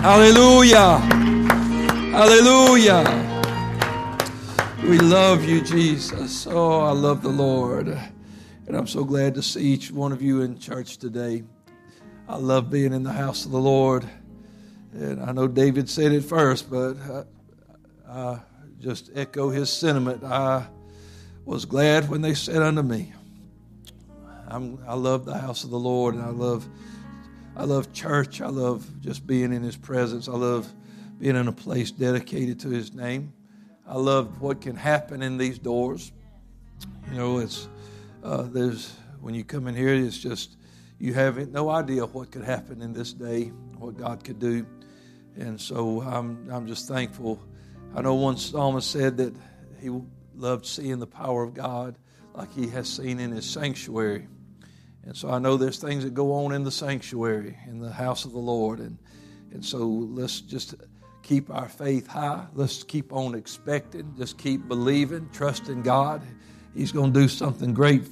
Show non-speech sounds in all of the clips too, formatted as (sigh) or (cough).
Hallelujah. Hallelujah. We love you, Jesus. Oh, I love the Lord. And I'm so glad to see each one of you in church today. I love being in the house of the Lord. And I know David said it first, but I, I just echo his sentiment. I was glad when they said unto me, I'm, I love the house of the Lord, and I love, I love church. I love just being in His presence. I love being in a place dedicated to His name. I love what can happen in these doors. You know, it's uh, there's when you come in here, it's just you have no idea what could happen in this day, what God could do, and so I'm I'm just thankful. I know one psalmist said that he loved seeing the power of God like he has seen in His sanctuary. And so I know there's things that go on in the sanctuary, in the house of the Lord. And, and so let's just keep our faith high. Let's keep on expecting. Just keep believing, trusting God. He's going to do something great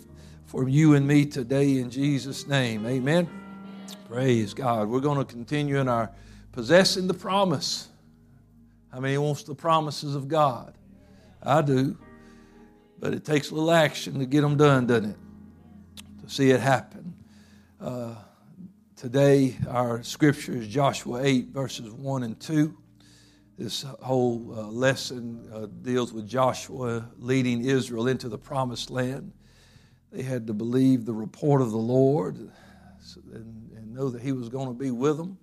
for you and me today in Jesus' name. Amen. Praise God. We're going to continue in our possessing the promise. How many wants the promises of God? I do. But it takes a little action to get them done, doesn't it? See it happen. Uh, today, our scripture is Joshua 8, verses 1 and 2. This whole uh, lesson uh, deals with Joshua leading Israel into the promised land. They had to believe the report of the Lord and, and know that He was going to be with them.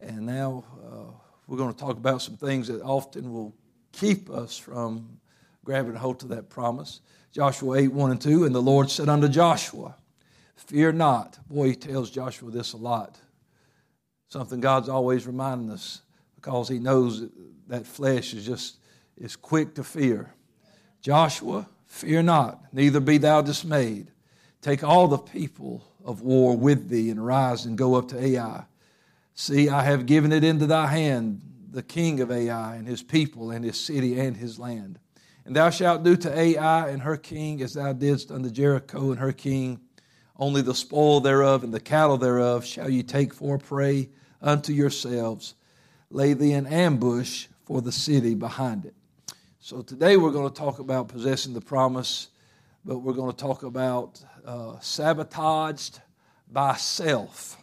And now uh, we're going to talk about some things that often will keep us from grabbing hold of that promise. Joshua 8, 1 and 2. And the Lord said unto Joshua, Fear not. Boy, he tells Joshua this a lot. Something God's always reminding us because he knows that flesh is just is quick to fear. Joshua, fear not, neither be thou dismayed. Take all the people of war with thee and rise and go up to Ai. See, I have given it into thy hand, the king of Ai and his people and his city and his land. And thou shalt do to Ai and her king as thou didst unto Jericho and her king. Only the spoil thereof and the cattle thereof shall ye take for prey unto yourselves. Lay thee an ambush for the city behind it. So today we're going to talk about possessing the promise, but we're going to talk about uh, sabotaged by self.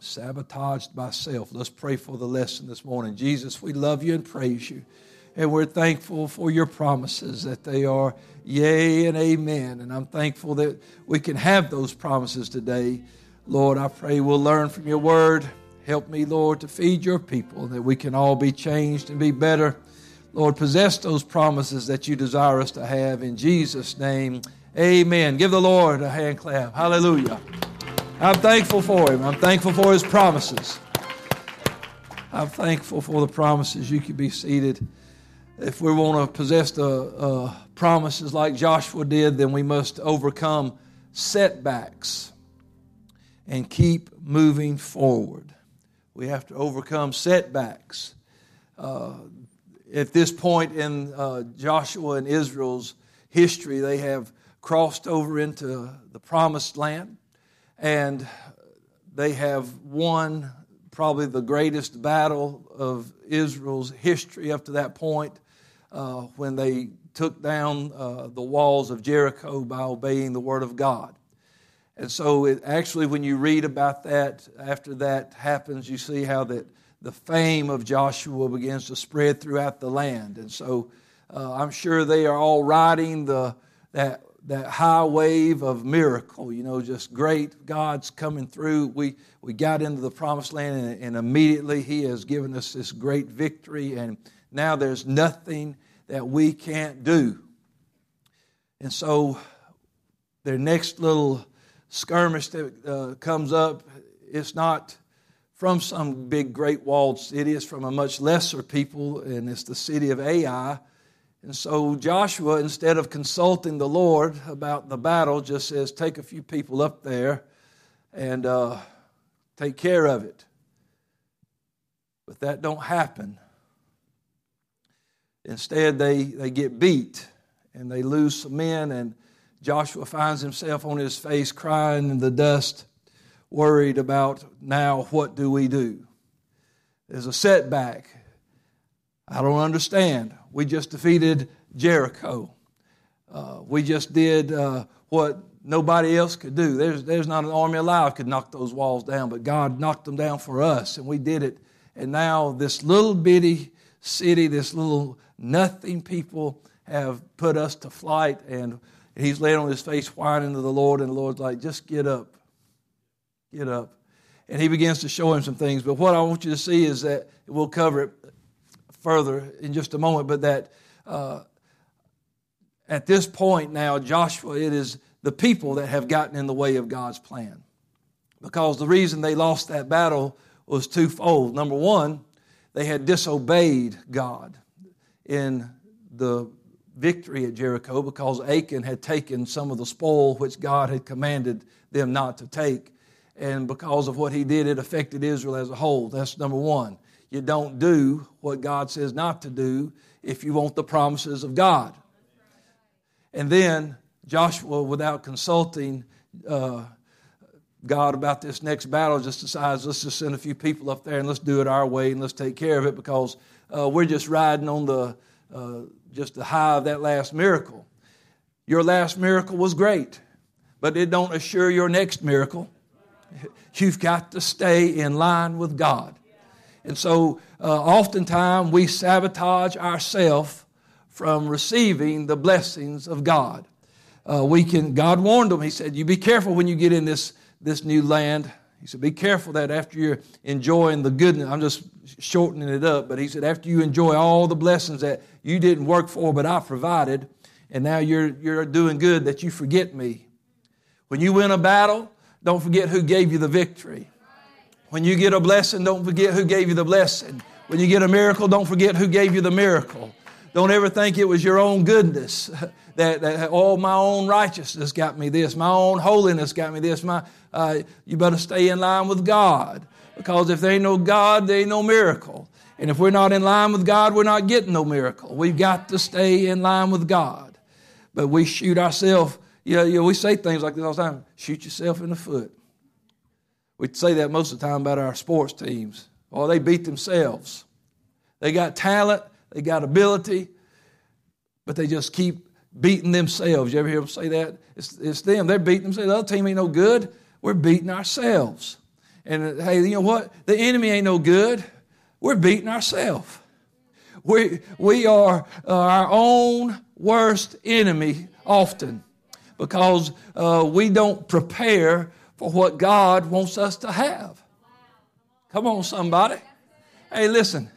Sabotaged by self. Let's pray for the lesson this morning. Jesus, we love you and praise you. And we're thankful for your promises that they are yea and amen. And I'm thankful that we can have those promises today. Lord, I pray we'll learn from your word. Help me, Lord, to feed your people that we can all be changed and be better. Lord, possess those promises that you desire us to have in Jesus' name. Amen. Give the Lord a hand clap. Hallelujah. I'm thankful for him. I'm thankful for his promises. I'm thankful for the promises. You can be seated if we want to possess the uh, promises like Joshua did, then we must overcome setbacks and keep moving forward. We have to overcome setbacks. Uh, at this point in uh, Joshua and Israel's history, they have crossed over into the promised land and they have won probably the greatest battle of Israel's history up to that point uh, when they took down uh, the walls of Jericho by obeying the word of God. And so, it, actually, when you read about that, after that happens, you see how that the fame of Joshua begins to spread throughout the land. And so, uh, I'm sure they are all riding the that that high wave of miracle. You know, just great. God's coming through. We we got into the promised land, and, and immediately He has given us this great victory and now there's nothing that we can't do. And so their next little skirmish that uh, comes up, it's not from some big, great walled city, it's from a much lesser people, and it's the city of Ai. And so Joshua, instead of consulting the Lord about the battle, just says, Take a few people up there and uh, take care of it. But that don't happen. Instead, they, they get beat and they lose some men, and Joshua finds himself on his face crying in the dust, worried about now what do we do? There's a setback. I don't understand. We just defeated Jericho. Uh, we just did uh, what nobody else could do. There's, there's not an army alive could knock those walls down, but God knocked them down for us, and we did it. And now this little bitty city, this little nothing people have put us to flight, and he's laying on his face whining to the Lord, and the Lord's like, just get up. Get up. And he begins to show him some things. But what I want you to see is that we'll cover it further in just a moment, but that uh, at this point now, Joshua, it is the people that have gotten in the way of God's plan. Because the reason they lost that battle was twofold. Number one, they had disobeyed God in the victory at Jericho because Achan had taken some of the spoil which God had commanded them not to take. And because of what he did, it affected Israel as a whole. That's number one. You don't do what God says not to do if you want the promises of God. And then Joshua, without consulting uh, God about this next battle, just decides let's just send a few people up there and let's do it our way and let's take care of it because uh, we're just riding on the uh, just the high of that last miracle. Your last miracle was great, but it don't assure your next miracle. (laughs) You've got to stay in line with God. And so, uh, oftentimes, we sabotage ourselves from receiving the blessings of God uh, we can, God warned them. He said, You be careful when you get in this, this new land. He said, Be careful that after you're enjoying the goodness, I'm just shortening it up, but he said, After you enjoy all the blessings that you didn't work for, but I provided, and now you're, you're doing good, that you forget me. When you win a battle, don't forget who gave you the victory. When you get a blessing, don't forget who gave you the blessing. When you get a miracle, don't forget who gave you the miracle. Don't ever think it was your own goodness (laughs) that, that oh, my own righteousness got me this, my own holiness got me this. My, uh, you better stay in line with God because if there ain't no God, there ain't no miracle. And if we're not in line with God, we're not getting no miracle. We've got to stay in line with God. But we shoot ourselves, you know, you know, we say things like this all the time shoot yourself in the foot. We say that most of the time about our sports teams. Oh, they beat themselves. They got talent, they got ability, but they just keep beating themselves. You ever hear them say that? It's, it's them. They're beating themselves. The other team ain't no good. We're beating ourselves. And hey, you know what? The enemy ain't no good. We're beating ourselves. We, we are uh, our own worst enemy often because uh, we don't prepare for what God wants us to have. Come on, somebody. Hey, listen.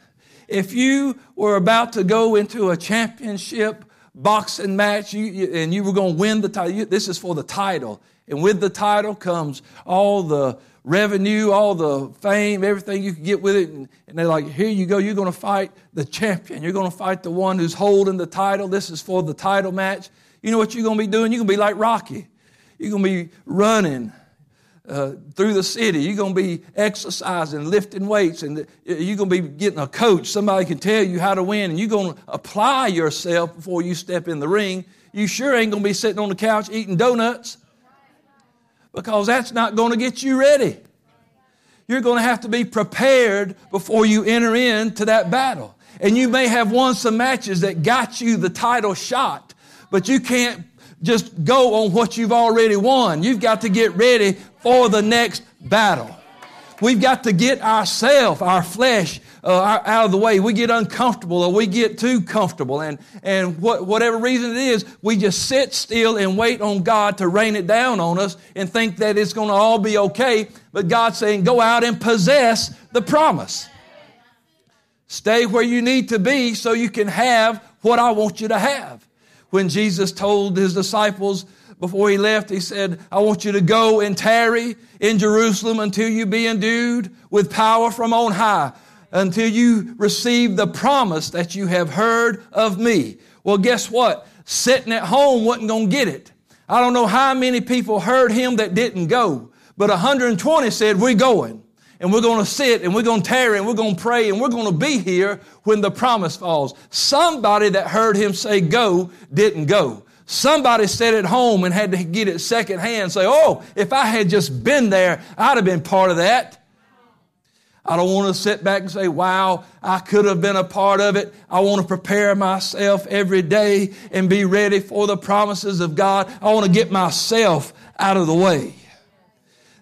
If you were about to go into a championship boxing match you, you, and you were going to win the title. This is for the title. And with the title comes all the revenue, all the fame, everything you can get with it. And, and they're like, here you go, you're going to fight the champion. You're going to fight the one who's holding the title. This is for the title match. You know what you're going to be doing? You're going to be like Rocky. You're going to be running uh, through the city. You're going to be exercising, lifting weights, and you're going to be getting a coach. Somebody can tell you how to win, and you're going to apply yourself before you step in the ring. You sure ain't going to be sitting on the couch eating donuts because that's not going to get you ready. You're going to have to be prepared before you enter into that battle. And you may have won some matches that got you the title shot, but you can't just go on what you've already won. You've got to get ready for the next battle. We've got to get ourselves, our flesh, uh, out of the way. We get uncomfortable or we get too comfortable. And, and what, whatever reason it is, we just sit still and wait on God to rain it down on us and think that it's going to all be okay. But God's saying, go out and possess the promise. Stay where you need to be so you can have what I want you to have when Jesus told his disciples before he left, he said, I want you to go and tarry in Jerusalem until you be endued with power from on high, until you receive the promise that you have heard of me. Well, guess what? Sitting at home wasn't going to get it. I don't know how many people heard him that didn't go, but 120 said, We're going and we're going to sit and we're going to tarry and we're going to pray and we're going to be here when the promise falls. Somebody that heard him say go didn't go. Somebody sat at home and had to get it secondhand. Say, oh, if I had just been there, I'd have been part of that. I don't want to sit back and say, wow, I could have been a part of it. I want to prepare myself every day and be ready for the promises of God. I want to get myself out of the way.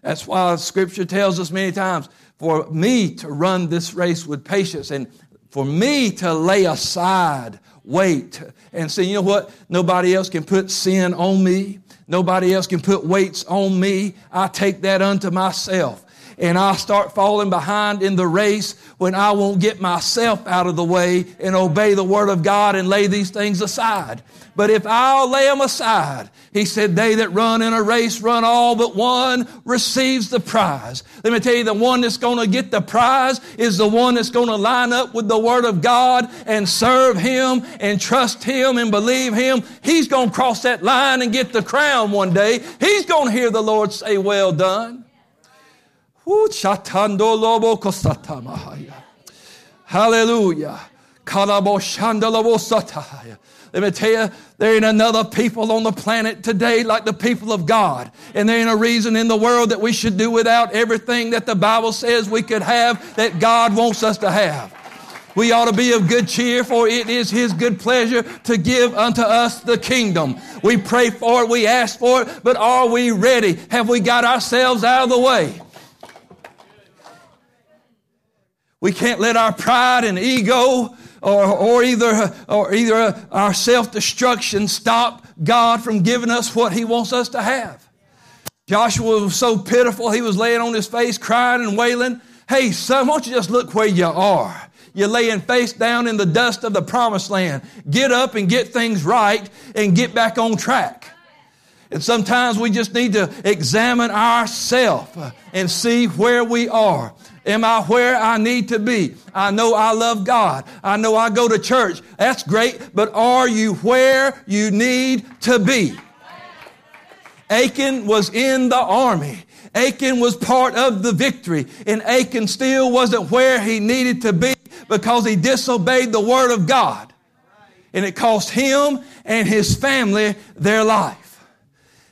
That's why scripture tells us many times for me to run this race with patience and for me to lay aside weight and say, you know what? Nobody else can put sin on me. Nobody else can put weights on me. I take that unto myself and I start falling behind in the race when I won't get myself out of the way and obey the Word of God and lay these things aside. But if I'll lay them aside, he said, they that run in a race run all but one receives the prize. Let me tell you, the one that's going to get the prize is the one that's going to line up with the Word of God and serve Him and trust Him and believe Him. He's going to cross that line and get the crown one day. He's going to hear the Lord say, well done. Hallelujah. Let me tell you, there ain't another people on the planet today like the people of God. And there ain't a reason in the world that we should do without everything that the Bible says we could have that God wants us to have. We ought to be of good cheer, for it is His good pleasure to give unto us the kingdom. We pray for it, we ask for it, but are we ready? Have we got ourselves out of the way? We can't let our pride and ego or, or either, or either our self-destruction stop God from giving us what He wants us to have. Joshua was so pitiful, he was laying on his face crying and wailing. Hey, son, why don't you just look where you are? You're laying face down in the dust of the promised land. Get up and get things right and get back on track. And sometimes we just need to examine ourselves and see where we are. Am I where I need to be? I know I love God. I know I go to church. That's great, but are you where you need to be? Achan was in the army. Achan was part of the victory, and Achan still wasn't where he needed to be because he disobeyed the word of God. And it cost him and his family their life.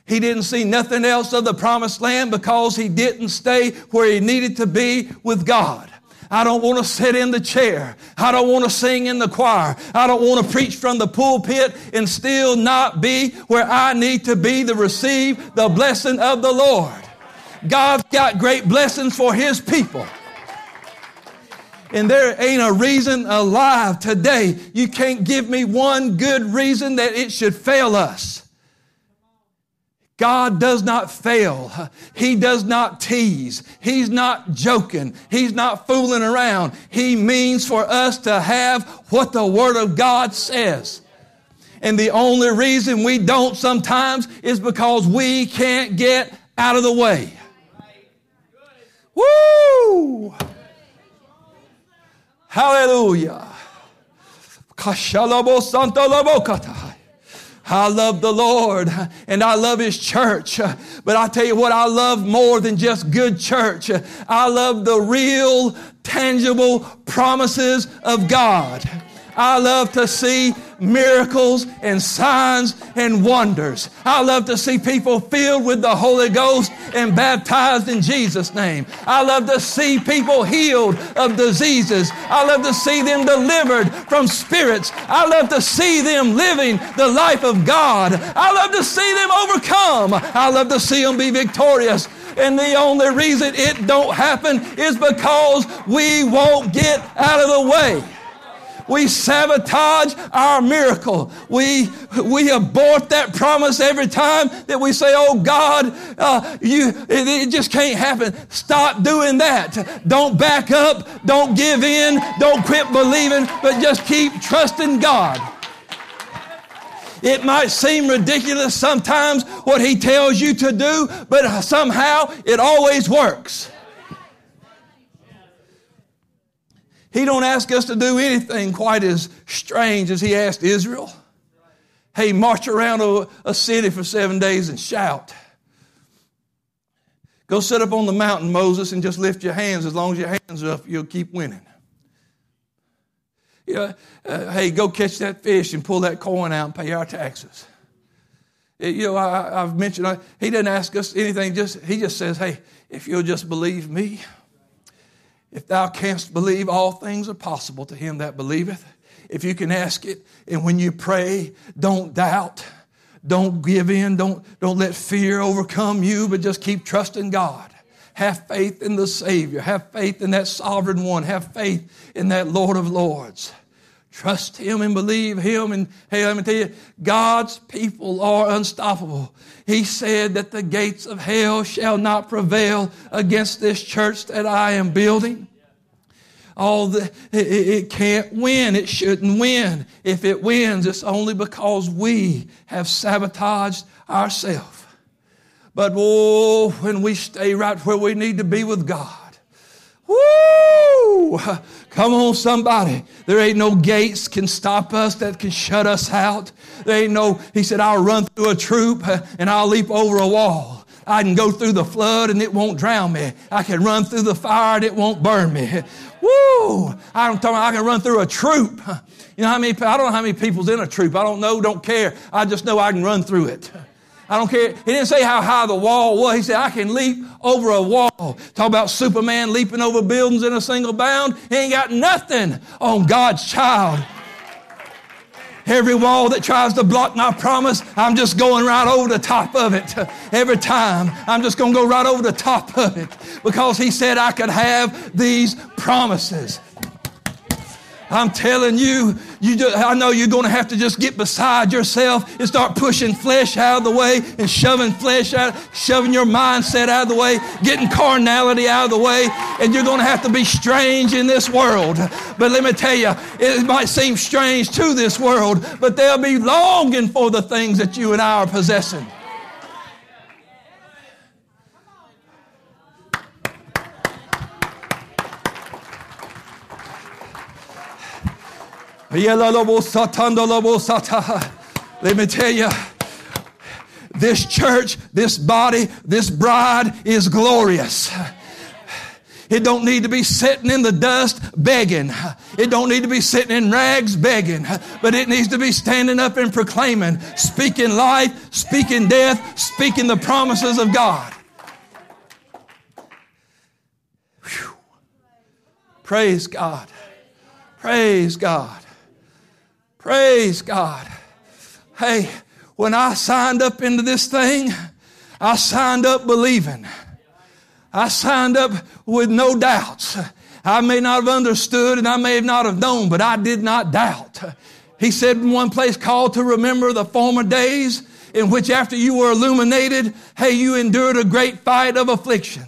He didn't see nothing else of the promised land because he didn't stay where he needed to be with God. I don't want to sit in the chair. I don't want to sing in the choir. I don't want to preach from the pulpit and still not be where I need to be to receive the blessing of the Lord. God's got great blessings for His people. And there ain't a reason alive today. You can't give me one good reason that it should fail us. God does not fail. He does not tease. He's not joking. He's not fooling around. He means for us to have what the Word of God says. And the only reason we don't sometimes is because we can't get out of the way. Woo! Hallelujah. I love the Lord and I love His church. But I tell you what, I love more than just good church. I love the real, tangible promises of God. I love to see miracles and signs and wonders. I love to see people filled with the Holy Ghost and baptized in Jesus' name. I love to see people healed of diseases. I love to see them delivered from spirits. I love to see them living the life of God. I love to see them overcome. I love to see them be victorious. And the only reason it don't happen is because we won't get out of the way. We sabotage our miracle. We, we abort that promise every time that we say, oh God, uh, you, it, it just can't happen. Stop doing that. Don't back up. Don't give in. Don't quit believing, but just keep trusting God. It might seem ridiculous sometimes what he tells you to do, but somehow it always works. He don't ask us to do anything quite as strange as he asked Israel. Hey, march around a, a city for seven days and shout. Go sit up on the mountain, Moses, and just lift your hands. As long as your hands are up, you'll keep winning. Know, uh, hey, go catch that fish and pull that coin out and pay our taxes. you know, I, have mentioned, I, he doesn't ask us anything. Just He just says, hey, if you'll just believe me, if thou canst believe, all things are possible to him that believeth. If you can ask it, and when you pray, don't doubt. Don't give in. Don't, don't let fear overcome you, but just keep trusting God. Have faith in the Savior. Have faith in that sovereign one. Have faith in that Lord of Lords. Trust Him and believe Him. And hey, let me tell you, God's people are unstoppable. He said that the gates of hell shall not prevail against this church that I am building. All the, it, it can't win. It shouldn't win. If it wins, it's only because we have sabotaged ourselves. But oh, when we stay right where we need to be with God, woo! Come on, somebody. There ain't no gates can stop us that can shut us out. There ain't no, he said, I'll run through a troop uh, and I'll leap over a wall. I can go through the flood and it won't drown me. I can run through the fire and it won't burn me. (laughs) Woo! I'm talking, I can run through a troop. (laughs) You know how many, I don't know how many people's in a troop. I don't know, don't care. I just know I can run through it. I don't care. He didn't say how high the wall was. He said, I can leap over a wall. Talk about Superman leaping over buildings in a single bound. He ain't got nothing on God's child. Every wall that tries to block my promise, I'm just going right over the top of it. Every time, I'm just going to go right over the top of it because He said I could have these promises. I'm telling you, you I know you're going to have to just get beside yourself and start pushing flesh out of the way and shoving flesh out, shoving your mindset out of the way, getting carnality out of the way, and you're going to have to be strange in this world. But let me tell you, it might seem strange to this world, but they'll be longing for the things that you and I are possessing. Let me tell you, this church, this body, this bride is glorious. It don't need to be sitting in the dust begging. It don't need to be sitting in rags begging, but it needs to be standing up and proclaiming, speaking life, speaking death, speaking the promises of God. Whew. Praise God. Praise God. Praise God. Hey, when I signed up into this thing, I signed up believing. I signed up with no doubts. I may not have understood and I may not have known, but I did not doubt. He said in one place, called to remember the former days in which after you were illuminated, hey, you endured a great fight of affliction.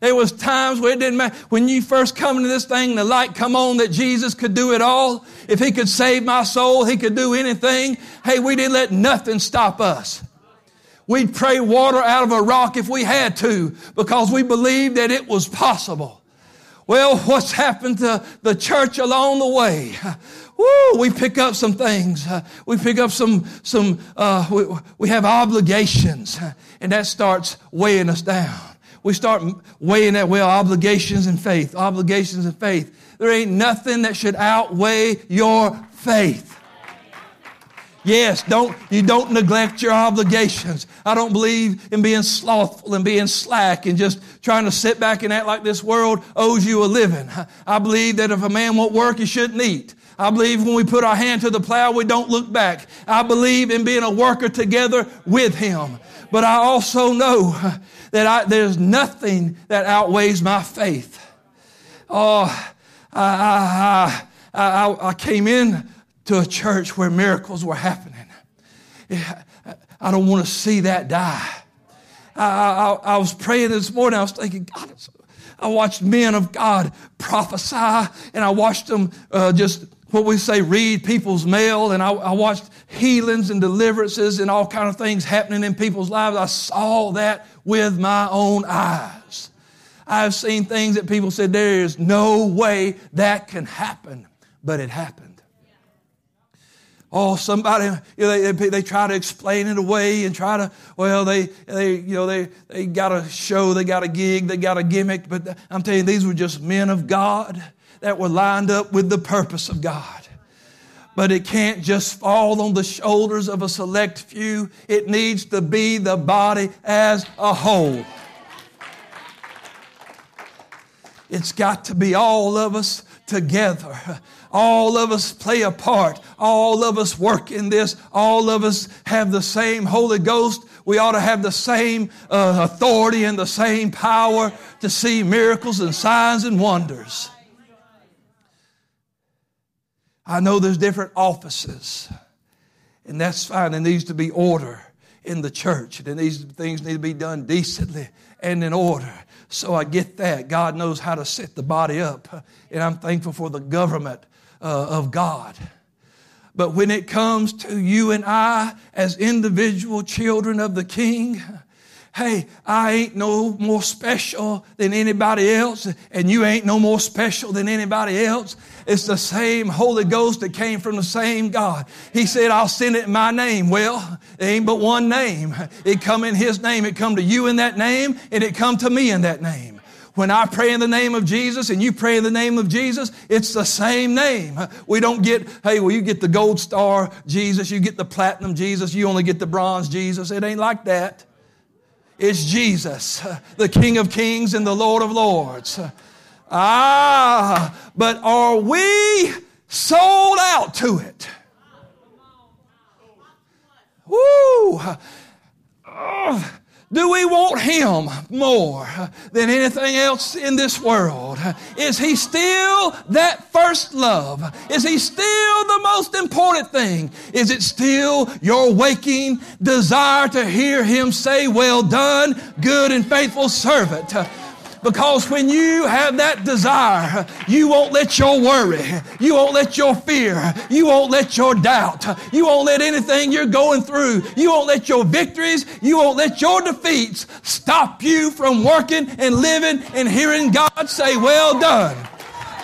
There was times where it didn't matter. When you first come into this thing, the light come on that Jesus could do it all. If he could save my soul, he could do anything. Hey, we didn't let nothing stop us. We'd pray water out of a rock if we had to because we believed that it was possible. Well, what's happened to the church along the way? (laughs) Woo, we pick up some things. (laughs) We pick up some, some, uh, we, we have obligations, (laughs) and that starts weighing us down we start weighing that well obligations and faith, obligations and faith. There ain't nothing that should outweigh your faith. Yes, don't, you don't neglect your obligations. I don't believe in being slothful and being slack and just trying to sit back and act like this world owes you a living. I believe that if a man won't work, he shouldn't eat. I believe when we put our hand to the plow, we don't look back. I believe in being a worker together with him. But I also know that I, there's nothing that outweighs my faith. Oh, I, I, I, I came in to a church where miracles were happening. I don't want to see that die. I, I, I, was praying this morning. I was thinking, God, I watched men of God prophesy, and I watched them uh, just what we say read people's mail, and I, I watched healings and deliverances and all kind of things happening in people's lives. I saw that with my own eyes. I've seen things that people said, there is no way that can happen, but it happened. Oh, somebody, you know, they, they, try to explain it away and try to, well, they, they, you know, they, they got a show, they got a gig, they got a gimmick, but I'm telling you, these were just men of God that were lined up with the purpose of God. but it can't just fall on the shoulders of a select few. It needs to be the body as a whole. It's got to be all of us together. All of us play a part. All of us work in this. All of us have the same Holy Ghost. We ought to have the same uh, authority and the same power to see miracles and signs and wonders. I know there's different offices, and that's fine. There needs to be order in the church, and these things need to be done decently and in order. So I get that. God knows how to set the body up, and I'm thankful for the government uh, of God. But when it comes to you and I as individual children of the King, hey, I ain't no more special than anybody else, and you ain't no more special than anybody else. It's the same Holy Ghost that came from the same God. He said, I'll send it in my name. Well, it ain't but one name. It come in His name. It come to you in that name, and it come to me in that name. When I pray in the name of Jesus and you pray in the name of Jesus, it's the same name. We don't get, hey, well, you get the gold star Jesus, you get the platinum Jesus, you only get the bronze Jesus. It ain't like that. It's Jesus, the King of Kings and the Lord of Lords. Ah, but are we sold out to it? Woo! Oh, do we want Him more than anything else in this world? Is He still that first love? Is He still the most important thing? Is it still your waking desire to hear Him say, Well done, good and faithful servant? Because when you have that desire, you won't let your worry, you won't let your fear, you won't let your doubt, you won't let anything you're going through, you won't let your victories, you won't let your defeats stop you from working and living and hearing God say, Well done.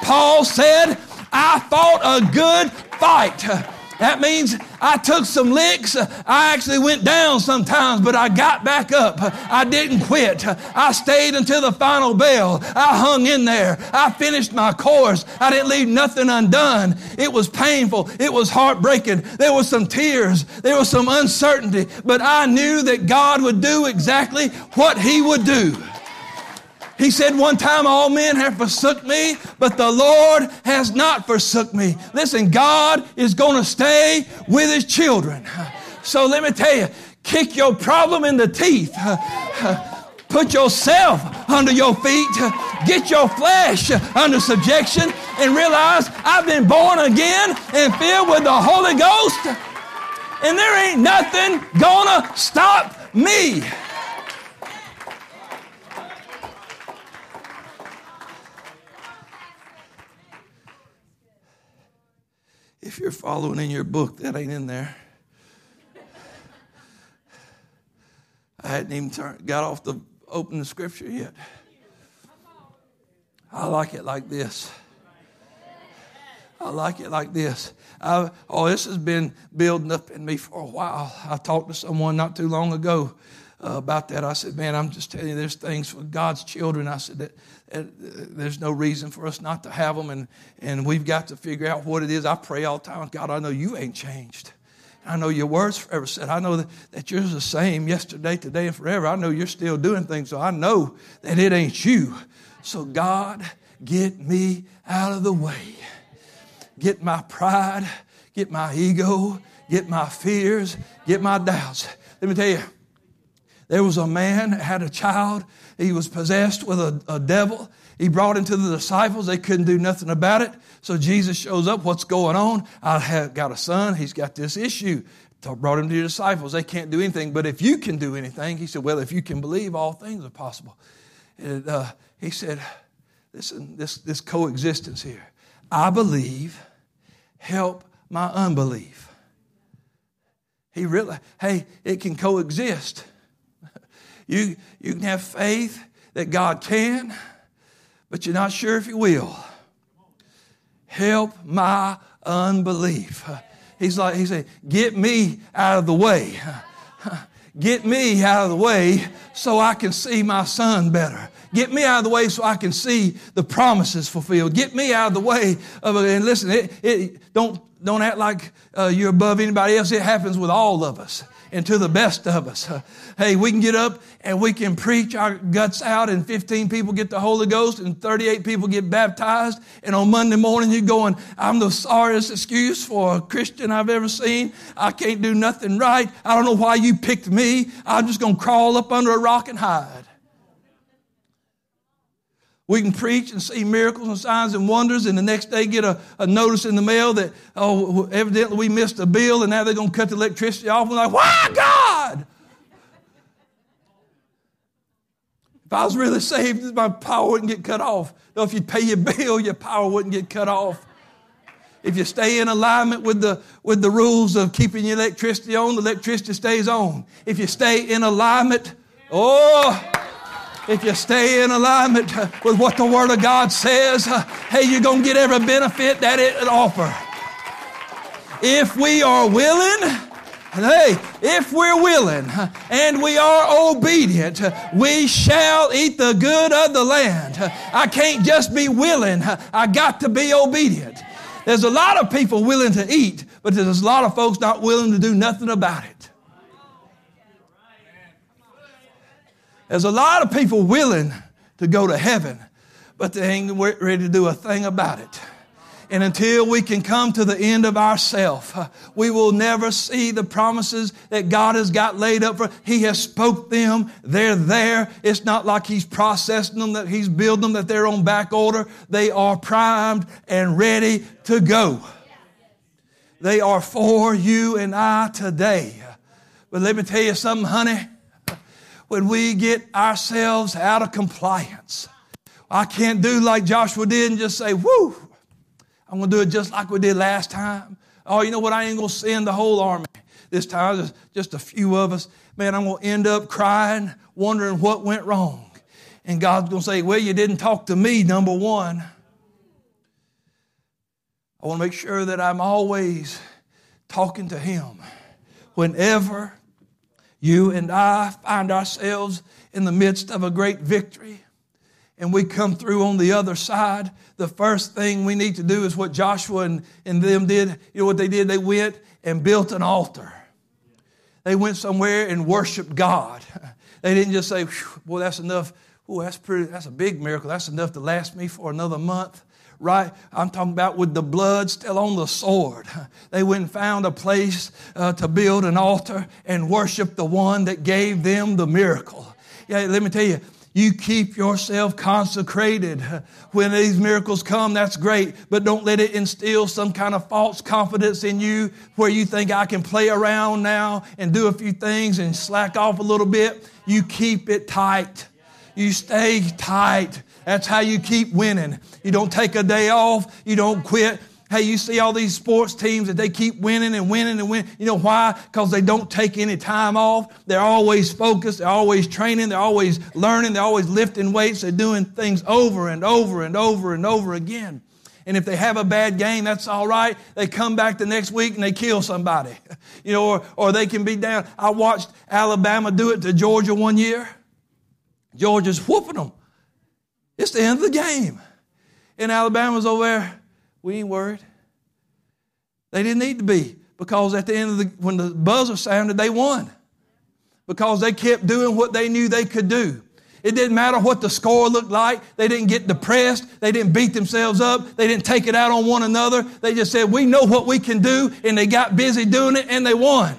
Paul said, I fought a good fight. That means I took some licks. I actually went down sometimes, but I got back up. I didn't quit. I stayed until the final bell. I hung in there. I finished my course. I didn't leave nothing undone. It was painful. It was heartbreaking. There was some tears. There was some uncertainty, but I knew that God would do exactly what He would do. He said, One time all men have forsook me, but the Lord has not forsook me. Listen, God is going to stay with his children. So let me tell you, kick your problem in the teeth. Put yourself under your feet. Get your flesh under subjection and realize I've been born again and filled with the Holy Ghost. And there ain't nothing gonna stop me. If you're following in your book, that ain't in there. I hadn't even turned, got off the open the scripture yet. I like it like this. I like it like this. I, oh, this has been building up in me for a while. I talked to someone not too long ago uh, about that. I said, "Man, I'm just telling you, there's things for God's children." I said that Uh, there's no reason for us not to have them, and, and we've got to figure out what it is. I pray all the time, God, I know you ain't changed. I know your words forever said. I know that, that you're the same yesterday, today, and forever. I know you're still doing things, so I know that it ain't you. So, God, get me out of the way. Get my pride, get my ego, get my fears, get my doubts. Let me tell you, there was a man had a child he was possessed with a, a devil. He brought him to the disciples. They couldn't do nothing about it. So Jesus shows up. What's going on? I have got a son. He's got this issue. Brought him to your disciples. They can't do anything. But if you can do anything, he said, Well, if you can believe, all things are possible. And, uh, he said, Listen, this, this coexistence here. I believe, help my unbelief. He really, hey, it can coexist. You, you can have faith that God can, but you're not sure if He will. Help my unbelief. He's like, He said, Get me out of the way. Get me out of the way so I can see my son better. Get me out of the way so I can see the promises fulfilled. Get me out of the way of it. And listen, it, it, don't don't act like uh, you're above anybody else. It happens with all of us and to the best of us. (laughs) Hey, we can get up and we can preach our guts out, and 15 people get the Holy Ghost, and 38 people get baptized. And on Monday morning, you're going, I'm the sorriest excuse for a Christian I've ever seen. I can't do nothing right. I don't know why you picked me. I'm just going to crawl up under a rock and hide. We can preach and see miracles and signs and wonders, and the next day get a, a notice in the mail that, oh, evidently we missed a bill, and now they're going to cut the electricity off. We're like, why, God? If I was really saved, my power wouldn't get cut off. No, if you pay your bill, your power wouldn't get cut off. If you stay in alignment with the, with the rules of keeping your electricity on, the electricity stays on. If you stay in alignment, oh, if you stay in alignment with what the Word of God says, uh, hey, you're going to get every benefit that it offers. If we are willing, hey, if we're willing uh, and we are obedient, uh, we shall eat the good of the land. Uh, I can't just be willing, I got to be obedient. There's a lot of people willing to eat, but there's a lot of folks not willing to do nothing about it. There's a lot of people willing to go to heaven, but they ain't ready to do a thing about it. And until we can come to the end of ourself, we will never see the promises that God has got laid up for. He has spoke them. They're there. It's not like He's processing them, that He's building them, that they're on back order. They are primed and ready to go. They are for you and I today. But let me tell you something, honey when we get ourselves out of compliance. I can't do like Joshua did and just say, whoo, I'm going to do it just like we did last time. Oh, you know what? I ain't going to send the whole army this time, just, just a few of us. Man, I'm going to end up crying, wondering what went wrong. And God's going to say, well, you didn't talk to me, number one. I want to make sure that I'm always talking to Him whenever you and I find ourselves in the midst of a great victory and we come through on the other side, the first thing we need to do is what Joshua and, and them did. You know what they did? They went and built an altar. They went somewhere and worshiped God. (laughs) They didn't just say, boy, that's enough. Oh, that's pretty, that's a big miracle. That's enough to last me for another month right? I'm talking about with the blood still on the sword. (laughs) They went and found a place uh, to build an altar and worship the one that gave them the miracle. Yeah, let me tell you, you keep yourself consecrated. (laughs) When these miracles come, that's great, but don't let it instill some kind of false confidence in you where you think I can play around now and do a few things and slack off a little bit. You keep it tight. You stay tight. That's how you keep winning. You don't take a day off. You don't quit. Hey, you see all these sports teams that they keep winning and winning and winning. You know why? Because they don't take any time off. They're always focused. They're always training. They're always learning. They're always lifting weights. They're doing things over and over and over and over again. And if they have a bad game, that's all right. They come back the next week and they kill somebody. (laughs) You know, or, or they can be down. I watched Alabama do it to Georgia one year. Georgia's whooping them. It's the end of the game. And Alabama's over there, we ain't worried. They didn't need to be because at the end of the, when the buzzer sounded, they won. Because they kept doing what they knew they could do. It didn't matter what the score looked like. They didn't get depressed. They didn't beat themselves up. They didn't take it out on one another. They just said, we know what we can do. And they got busy doing it and they won.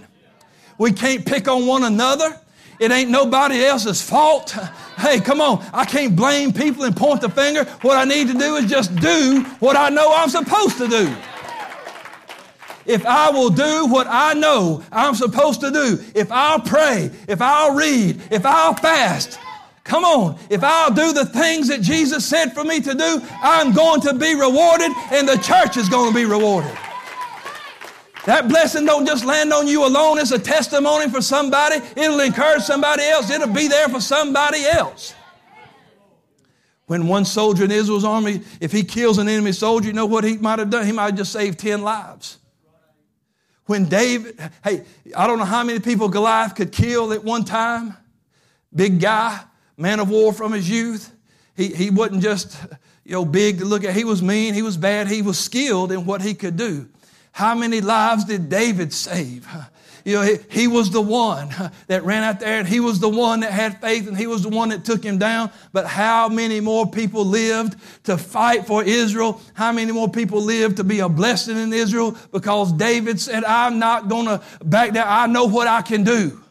We can't pick on one another. It ain't nobody else's fault. Hey, come on. I can't blame people and point the finger. What I need to do is just do what I know I'm supposed to do. If I will do what I know I'm supposed to do, if I'll pray, if I'll read, if I'll fast, come on. If I'll do the things that Jesus said for me to do, I'm going to be rewarded and the church is going to be rewarded. That blessing don't just land on you alone. It's a testimony for somebody. It'll encourage somebody else. It'll be there for somebody else. When one soldier in Israel's army, if he kills an enemy soldier, you know what he might have done? He might have just saved 10 lives. When David, hey, I don't know how many people Goliath could kill at one time. Big guy, man of war from his youth. He, he wasn't just, you know, big to look at. He was mean, he was bad, he was skilled in what he could do. How many lives did David save? You know, he, he, was the one that ran out there and he was the one that had faith and he was the one that took him down. But how many more people lived to fight for Israel? How many more people lived to be a blessing in Israel? Because David said, I'm not going to back down. I know what I can do.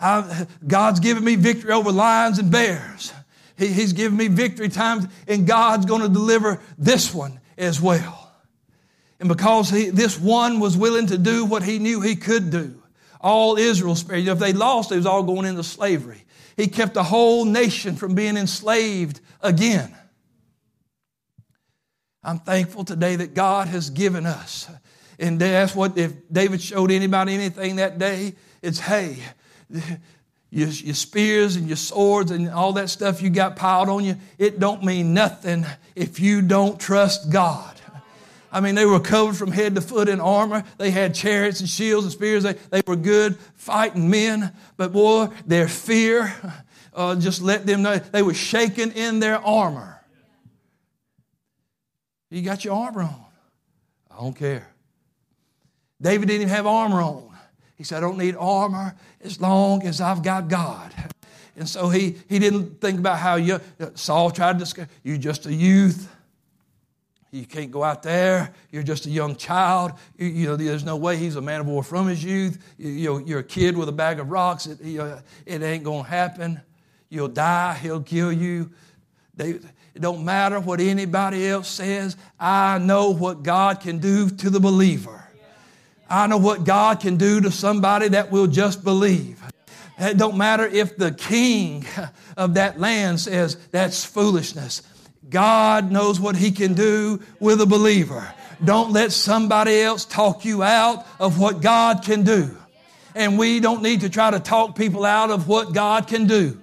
I, God's given me victory over lions and bears. He, he's given me victory times, and God's going to deliver this one as well. And because he, this one was willing to do what he knew he could do, all Israel spared. If they lost, they was all going into slavery. He kept the whole nation from being enslaved again. I'm thankful today that God has given us. And that's what, if David showed anybody anything that day, it's hey, your, your spears and your swords and all that stuff you got piled on you, it don't mean nothing if you don't trust God. I mean, they were covered from head to foot in armor. They had chariots and shields and spears. They, they were good fighting men. But boy, their fear (laughs) uh, just let them know they were shaken in their armor. You got your armor on. I don't care. David didn't even have armor on. He said, I don't need armor as long as I've got God. (laughs) And so he, he didn't think about how you, Saul tried to discuss, you're just a youth. You can't go out there. You're just a young child. You, you know, there's no way he's a man of war from his youth. You, know, you're a kid with a bag of rocks. It, you it ain't going to happen. You'll die. He'll kill you. They, it don't matter what anybody else says. I know what God can do to the believer. I know what God can do to somebody that will just believe. It don't matter if the king (laughs) of that land says that's foolishness. God knows what He can do with a believer. Don't let somebody else talk you out of what God can do. And we don't need to try to talk people out of what God can do.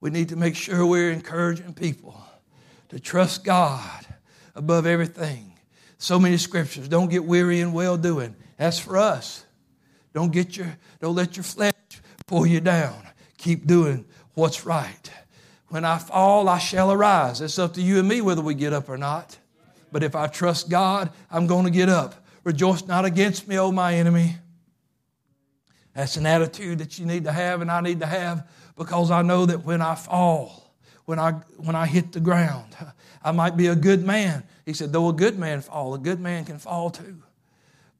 We need to make sure we're encouraging people to trust God above everything. So many scriptures. Don't get weary in well doing. That's for us. Don't get your don't let your flesh pull you down. Keep doing what's right. When I fall, I shall arise. It's up to you and me whether we get up or not. But if I trust God, I'm going to get up. Rejoice not against me, O my enemy. That's an attitude that you need to have and I need to have because I know that when I fall, when I, when I hit the ground, (laughs) I might be a good man. He said, though a good man fall, a good man can fall too.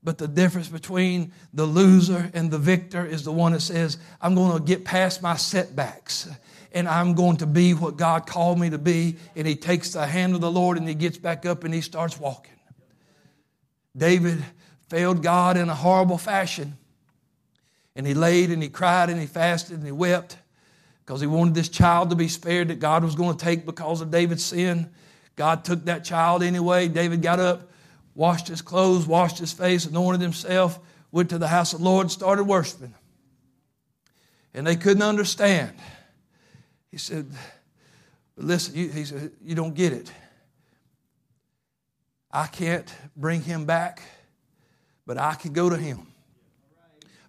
But the difference between the loser and the victor is the one that says, I'm going to get past my setbacks and I'm going to be what God called me to be. And he takes the hand of the Lord and he gets back up and he starts walking. David failed God in a horrible fashion. And he laid and he cried and he fasted and he wept because he wanted this child to be spared that God was going to take because of David's sin. God took that child anyway. David got up, washed his clothes, washed his face, anointed himself, went to the house of the Lord, started worshiping. And they couldn't understand. He said, Listen, you, he said, You don't get it. I can't bring him back, but I can go to him.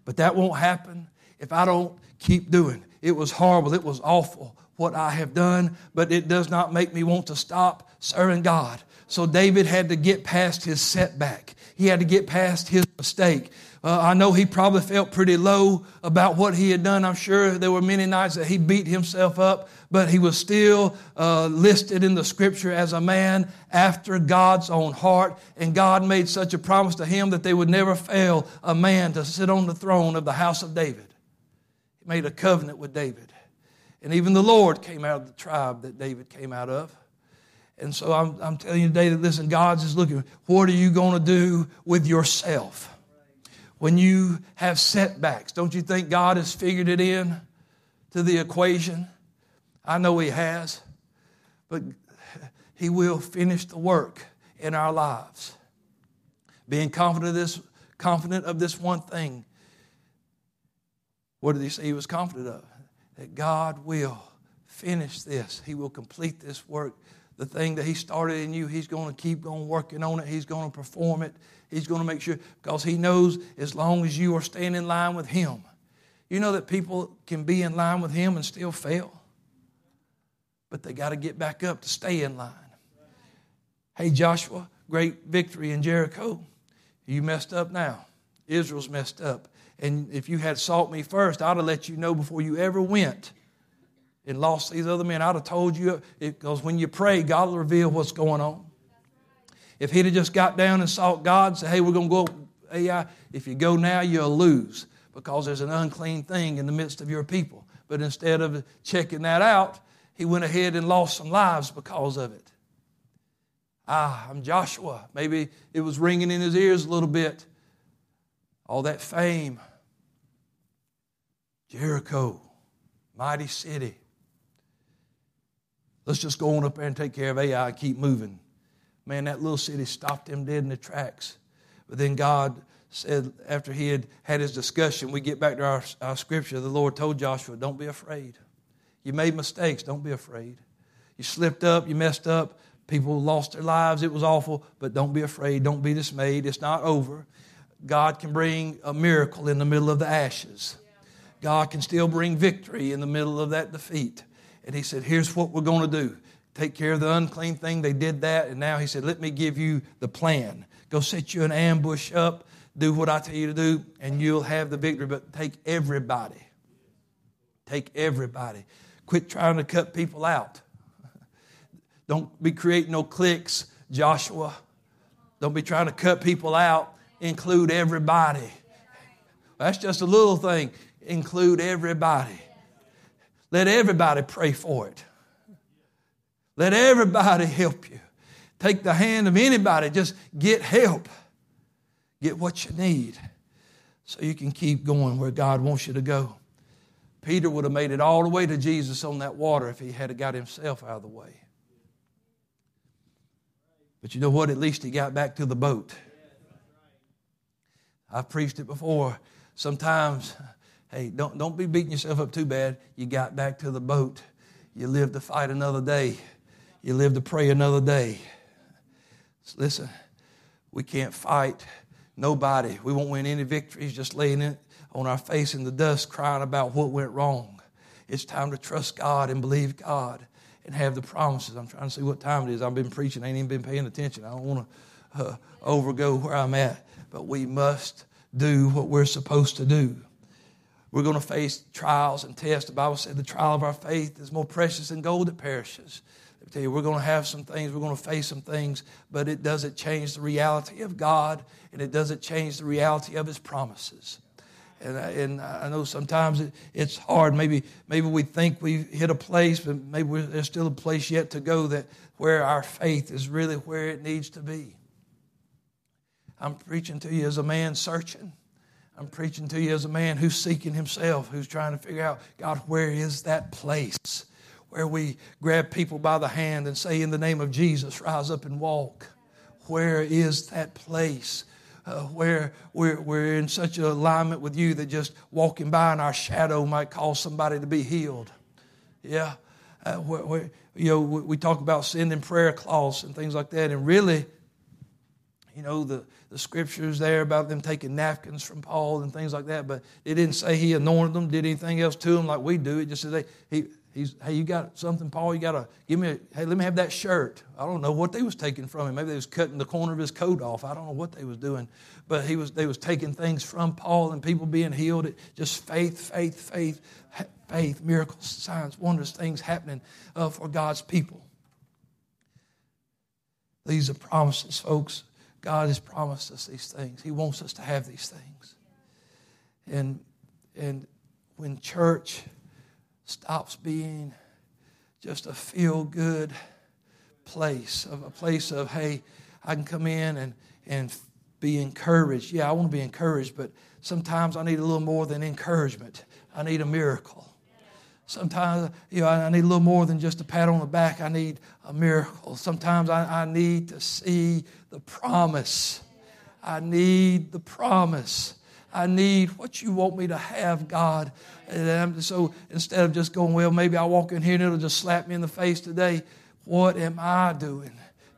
But that won't happen if I don't keep doing. It was horrible. It was awful what I have done, but it does not make me want to stop serving God. So David had to get past his setback. He had to get past his mistake. Uh, I know he probably felt pretty low about what he had done. I'm sure there were many nights that he beat himself up, but he was still uh, listed in the scripture as a man after God's own heart. And God made such a promise to him that they would never fail a man to sit on the throne of the house of David. He made a covenant with David. And even the Lord came out of the tribe that David came out of. And so I'm, I'm telling you today that, listen, God's is looking, what are you going to do with yourself? When you have setbacks. Don't you think God has figured it in to the equation? I know He has, but He will finish the work in our lives. Being confident of this, confident of this one thing. What did He say He was confident of? That God will finish this. He will complete this work the thing that He started in you, He's going to keep on working on it. He's going to perform it. He's going to make sure, because He knows as long as you are staying in line with Him. You know that people can be in line with Him and still fail, but they got to get back up to stay in line. Hey, Joshua, great victory in Jericho. You messed up now. Israel's messed up. And if you had sought me first, I'd have let you know before you ever went and lost these other men. I'd have told you, because when you pray, God will reveal what's going on. If he'd have just got down and sought God and said, hey, we're going to go, Ai, if you go now, you'll lose because there's an unclean thing in the midst of your people. But instead of checking that out, he went ahead and lost some lives because of it. Ah, I'm Joshua. Maybe it was ringing in his ears a little bit. All that fame. Jericho, mighty city. Let's just go on up there and take care of Ai and keep moving. Man, that little city stopped him dead in the tracks. But then God said, after he had had his discussion, we get back to our, our scripture. The Lord told Joshua, Don't be afraid. You made mistakes, don't be afraid. You slipped up, you messed up, people lost their lives, it was awful, but don't be afraid, don't be dismayed. It's not over. God can bring a miracle in the middle of the ashes. God can still bring victory in the middle of that defeat. And he said, Here's what we're going to do take care of the unclean thing. They did that. And now he said, Let me give you the plan. Go set you an ambush up, do what I tell you to do, and you'll have the victory. But take everybody. Take everybody. Quit trying to cut people out. (laughs) Don't be creating no cliques, Joshua. Don't be trying to cut people out. Include everybody. That's just a little thing. Include everybody. Let everybody pray for it. Let everybody help you. Take the hand of anybody, just get help. Get what you need so you can keep going where God wants you to go. Peter would have made it all the way to Jesus on that water if he had got himself out of the way. But you know what? At least he got back to the boat. I've preached it before. Sometimes Hey, don't, don't be beating yourself up too bad. You got back to the boat. You live to fight another day. You live to pray another day. Listen, we can't fight nobody. We won't win any victories just laying it on our face in the dust crying about what went wrong. It's time to trust God and believe God and have the promises. I'm trying to see what time it is. I've been preaching, I ain't even been paying attention. I don't want to uh, overgo where I'm at. But we must do what we're supposed to do. We're going to face trials and tests. The Bible said the trial of our faith is more precious than gold that perishes. Tell you, we're going to have some things, we're going to face some things, but it doesn't change the reality of God and it doesn't change the reality of His promises. And, uh, and I know sometimes it, it's hard. Maybe, maybe we think we've hit a place, but maybe there's still a place yet to go that where our faith is really where it needs to be. I'm preaching to you as a man searching. I'm preaching to you as a man who's seeking himself, who's trying to figure out, God, where is that place where we grab people by the hand and say, In the name of Jesus, rise up and walk? Where is that place? Uh, where we're, we're in such alignment with you that just walking by in our shadow might cause somebody to be healed. Yeah. Uh, where, where, you know, we, we talk about sending prayer cloths and things like that, and really, you know, the, the scriptures there about them taking napkins from Paul and things like that, but it didn't say he anointed them, did anything else to them like we do. It just said, he, he's, hey, you got something, Paul? You got to give me, a, hey, let me have that shirt. I don't know what they was taking from him. Maybe they was cutting the corner of his coat off. I don't know what they was doing, but he was, they was taking things from Paul and people being healed. It, just faith, faith, faith, faith, miracles, signs, wonders, things happening uh, for God's people. These are promises, folks. God has promised us these things. He wants us to have these things. And, and when church stops being just a feel good place, of a place of, hey, I can come in and, and be encouraged. Yeah, I want to be encouraged, but sometimes I need a little more than encouragement. I need a miracle. Sometimes, you know, I need a little more than just a pat on the back. I need a miracle. Sometimes I, I need to see the promise. I need the promise. I need what you want me to have, God. And so instead of just going, well, maybe I'll walk in here and it'll just slap me in the face today, what am I doing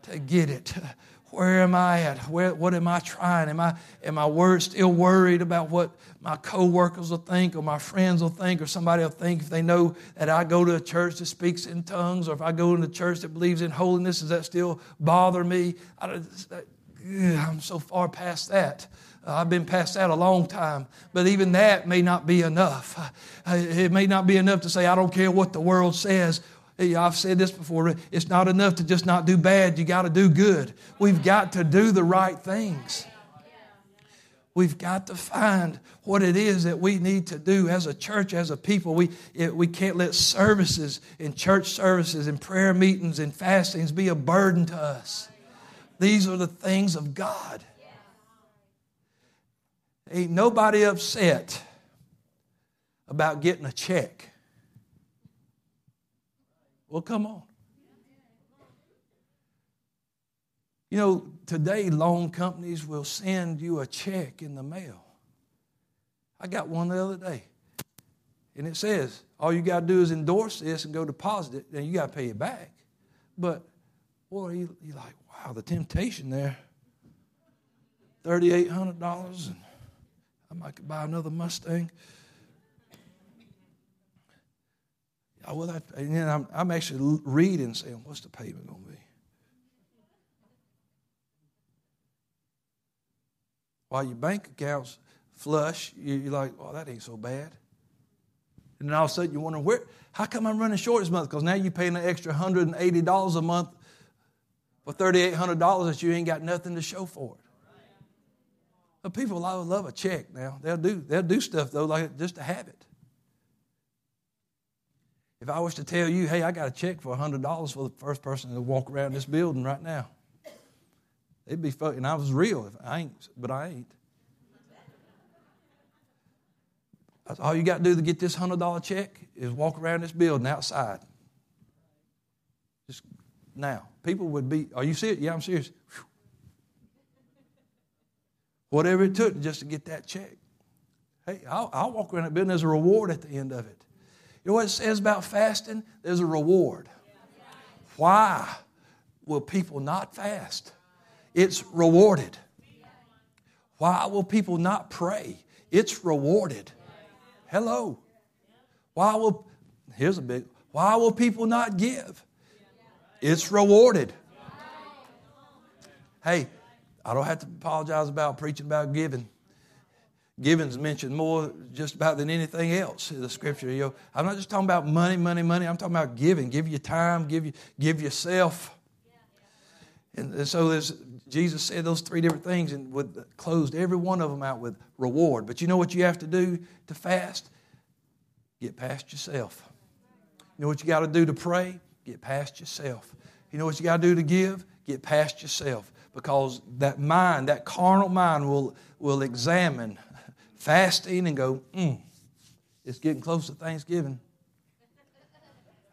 to get it? (laughs) where am I at? Where, what am I trying? Am I, am I worried, still worried about what my coworkers will think or my friends will think or somebody will think if they know that I go to a church that speaks in tongues or if I go to a church that believes in holiness, does that still bother me? I, I'm so far past that. Uh, I've been past that a long time, but even that may not be enough. Uh, it may not be enough to say, I don't care what the world says. I've said this before. It's not enough to just not do bad. You got to do good. We've got to do the right things. We've got to find what it is that we need to do as a church, as a people. We, we can't let services and church services and prayer meetings and fastings be a burden to us. These are the things of God. Ain't nobody upset about getting a check. Well, come on. You know, today loan companies will send you a check in the mail. I got one the other day. And it says, all you got to do is endorse this and go deposit it, and you got to pay it back. But, boy, you, you're like, wow, the temptation there. $3,800, and I might buy another Mustang. I will have, and then I'm, I'm actually reading, saying, what's the payment going to be? While your bank account's flush, you're like, oh, that ain't so bad. And then all of a sudden you're wondering, where, how come I'm running short this month? Because now you're paying an extra $180 a month for $3,800 that you ain't got nothing to show for it. But people love a check now. They'll do, they'll do stuff, though, like just to have it. If I was to tell you, hey, I got a check for $100 for the first person to walk around this building right now, it'd be fucking, I was real. If I ain't, but I ain't. All you got to do to get this $100 check is walk around this building outside. Just now. People would be, are you serious? Yeah, I'm serious. Whew. Whatever it took just to get that check. Hey, I'll, I'll walk around that building as a reward at the end of it. You know what it says about fasting? There's a reward. Why will people not fast? It's rewarded. Why will people not pray? It's rewarded. Hello. Why will, here's a big, why will people not give? It's rewarded. Hey, I don't have to apologize about preaching about giving. Giving's mentioned more just about than anything else in the scripture. You know, I'm not just talking about money, money, money. I'm talking about giving. Give your time, give, you, give yourself. And, and so there's, Jesus said those three different things and with, closed every one of them out with reward. But you know what you have to do to fast? Get past yourself. You know what you got to do to pray? Get past yourself. You know what you got to do to give? Get past yourself. Because that mind, that carnal mind, will, will examine fasting and go, mm, it's getting close to Thanksgiving.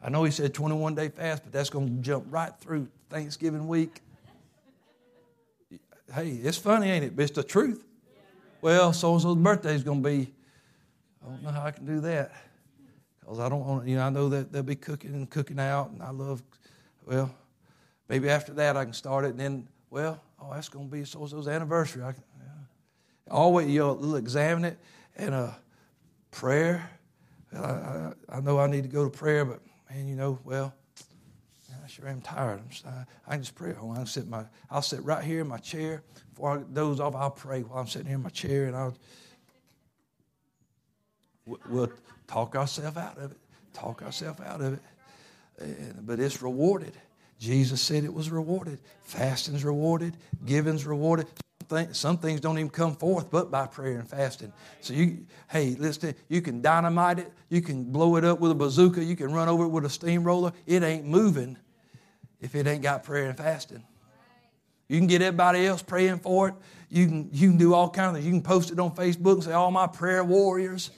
I know he said 21 day fast, but that's going to jump right through Thanksgiving week. Hey, it's funny, ain't it? But it's the truth. Well, so and so's birthday is going to be, I don't know how I can do that. Because I don't want, you know, I know that they'll be cooking and cooking out, and I love, well, maybe after that I can start it, and then, well, oh, that's going to be so and so's anniversary. I can, Always you'll examine it and a prayer. I, I, I, know I need to go to prayer, but man, you know, well, I sure am tired. I'm, I can just pray. Oh, I can sit my, I'll sit right here in my chair. Before I doze off, I'll pray while I'm sitting here in my chair, and I'll we'll talk ourselves out of it. Talk ourselves out of it. And, but it's rewarded. Jesus said it was rewarded. Fasting's rewarded. Giving's rewarded some things don't even come forth but by prayer and fasting. So you, hey, listen, you can dynamite it, you can blow it up with a bazooka, you can run over it with a steamroller. It ain't moving if it ain't got prayer and fasting. You can get everybody else praying for it. You can, you can do all kinds of things. You can post it on Facebook and say, all my prayer warriors.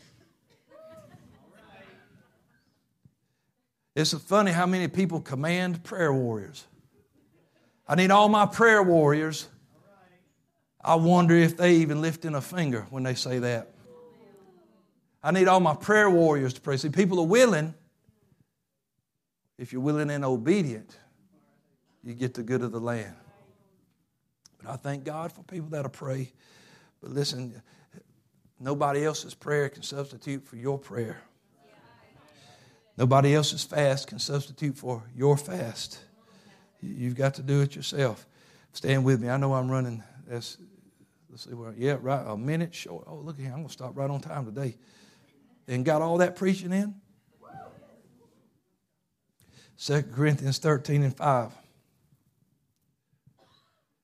It's funny how many people command prayer warriors. I need all my prayer warriors I wonder if they even lifting a finger when they say that. I need all my prayer warriors to pray. See, people are willing. If you're willing and obedient, you get the good of the land. But I thank God for people that'll pray. But listen, nobody else's prayer can substitute for your prayer. Nobody else's fast can substitute for your fast. You've got to do it yourself. Stand with me. I know I'm running. Let's see where. Yeah, right. A minute short. Oh, look here. I'm going to stop right on time today. And got all that preaching in. 2 Corinthians 13 and 5.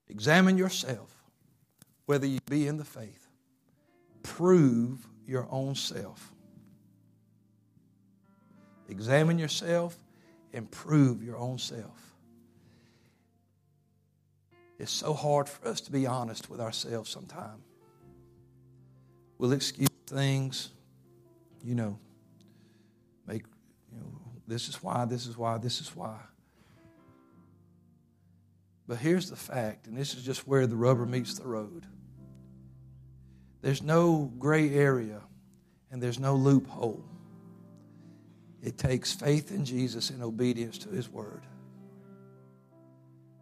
Examine yourself whether you be in the faith. Prove your own self. Examine yourself and prove your own self. It's so hard for us to be honest with ourselves sometimes. We'll excuse things, you know, make, you know, this is why, this is why, this is why. But here's the fact, and this is just where the rubber meets the road. There's no gray area and there's no loophole. It takes faith in Jesus and obedience to his word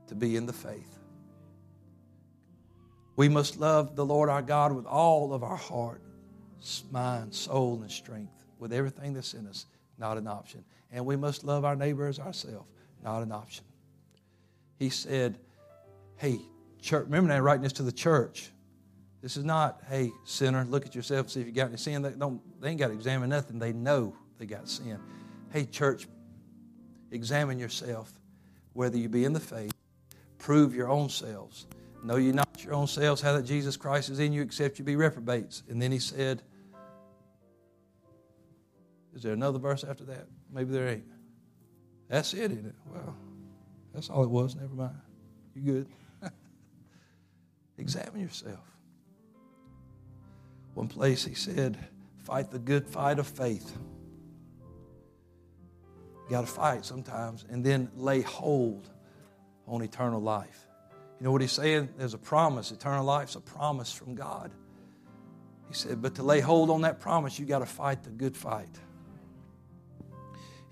to be in the faith. We must love the Lord our God with all of our heart, mind, soul, and strength, with everything that's in us, not an option. And we must love our neighbor as ourselves, not an option. He said, Hey, church, remember now, writing this to the church. This is not, hey, sinner, look at yourself, see if you got any sin. They, don't, they ain't got to examine nothing. They know they got sin. Hey, church, examine yourself, whether you be in the faith, prove your own selves. Know you not your own selves how that Jesus Christ is in you, except you be reprobates. And then he said, Is there another verse after that? Maybe there ain't. That's it, isn't it? Well, that's all it was. Never mind. You good? (laughs) Examine yourself. One place he said, Fight the good fight of faith. You got to fight sometimes and then lay hold on eternal life. You know what he's saying? There's a promise. Eternal life's a promise from God. He said, but to lay hold on that promise, you got to fight the good fight.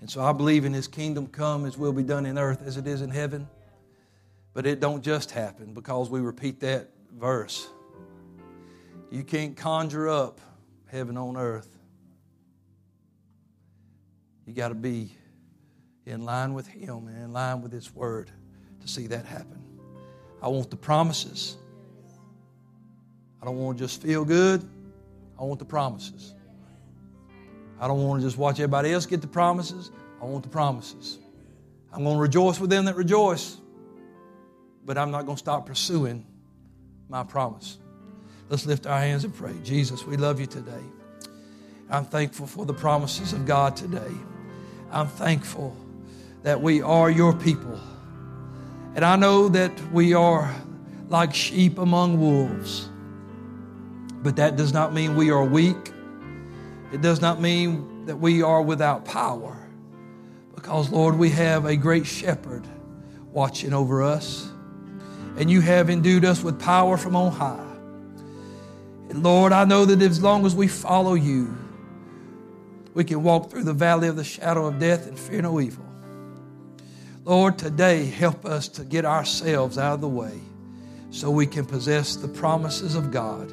And so I believe in his kingdom come, his will be done in earth as it is in heaven. But it don't just happen because we repeat that verse. You can't conjure up heaven on earth. You got to be in line with him and in line with his word to see that happen. I want the promises. I don't want to just feel good. I want the promises. I don't want to just watch everybody else get the promises. I want the promises. I'm going to rejoice with them that rejoice, but I'm not going to stop pursuing my promise. Let's lift our hands and pray. Jesus, we love you today. I'm thankful for the promises of God today. I'm thankful that we are your people. And I know that we are like sheep among wolves. But that does not mean we are weak. It does not mean that we are without power. Because, Lord, we have a great shepherd watching over us. And you have endued us with power from on high. And Lord, I know that as long as we follow you, we can walk through the valley of the shadow of death and fear no evil. Lord, today help us to get ourselves out of the way so we can possess the promises of God.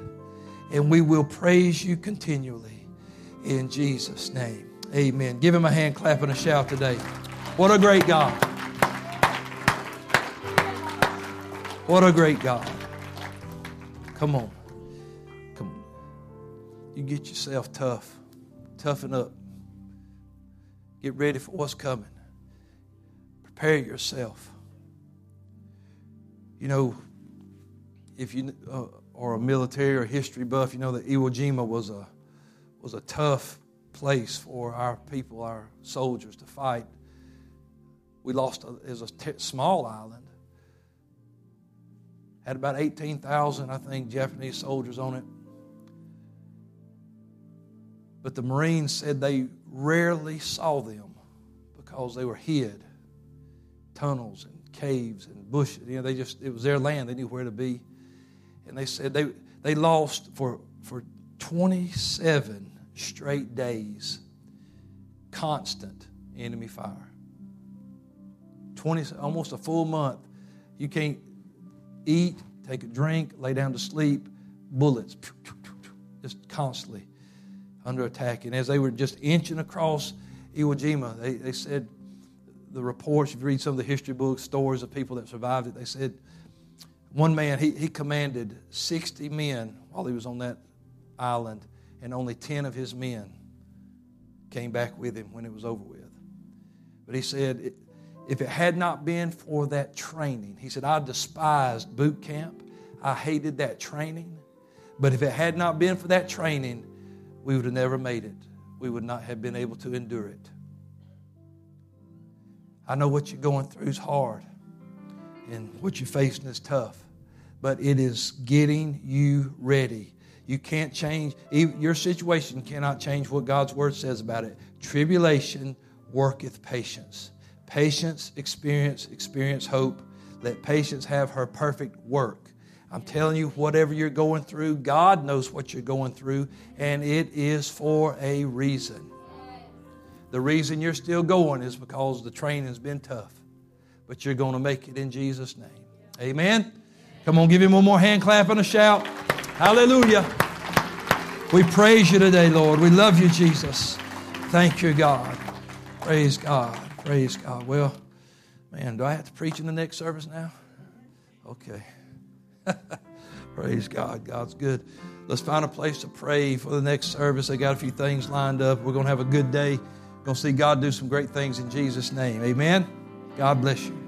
And we will praise you continually in Jesus' name. Amen. Give him a hand clap and a shout today. What a great God. What a great God. Come on. Come on. You get yourself tough. Toughen up. Get ready for what's coming. Prepare yourself. You know, if you uh, are a military or history buff, you know that Iwo Jima was a was a tough place for our people, our soldiers, to fight. We lost a, as a t- small island. Had about eighteen thousand, I think, Japanese soldiers on it. But the Marines said they rarely saw them because they were hid tunnels and caves and bushes. You know, they just, it was their land. They knew where to be. And they said they, they lost for, for 27 straight days constant enemy fire. 20, almost a full month. You can't eat, take a drink, lay down to sleep, bullets, just constantly under attack. And as they were just inching across Iwo Jima, they, they said, the reports, if you read some of the history books, stories of people that survived it, they said one man, he, he commanded 60 men while he was on that island, and only 10 of his men came back with him when it was over with. But he said, if it had not been for that training, he said, I despised boot camp. I hated that training. But if it had not been for that training, we would have never made it. We would not have been able to endure it. I know what you're going through is hard and what you're facing is tough, but it is getting you ready. You can't change, your situation cannot change what God's word says about it. Tribulation worketh patience. Patience, experience, experience hope. Let patience have her perfect work. I'm telling you, whatever you're going through, God knows what you're going through, and it is for a reason. The reason you're still going is because the training's been tough. But you're going to make it in Jesus' name. Amen. Come on, give him one more hand clap and a shout. Hallelujah. We praise you today, Lord. We love you, Jesus. Thank you, God. Praise God. Praise God. Well, man, do I have to preach in the next service now? Okay. (laughs) praise God. God's good. Let's find a place to pray for the next service. I got a few things lined up. We're going to have a good day going to see God do some great things in Jesus' name. Amen. God bless you.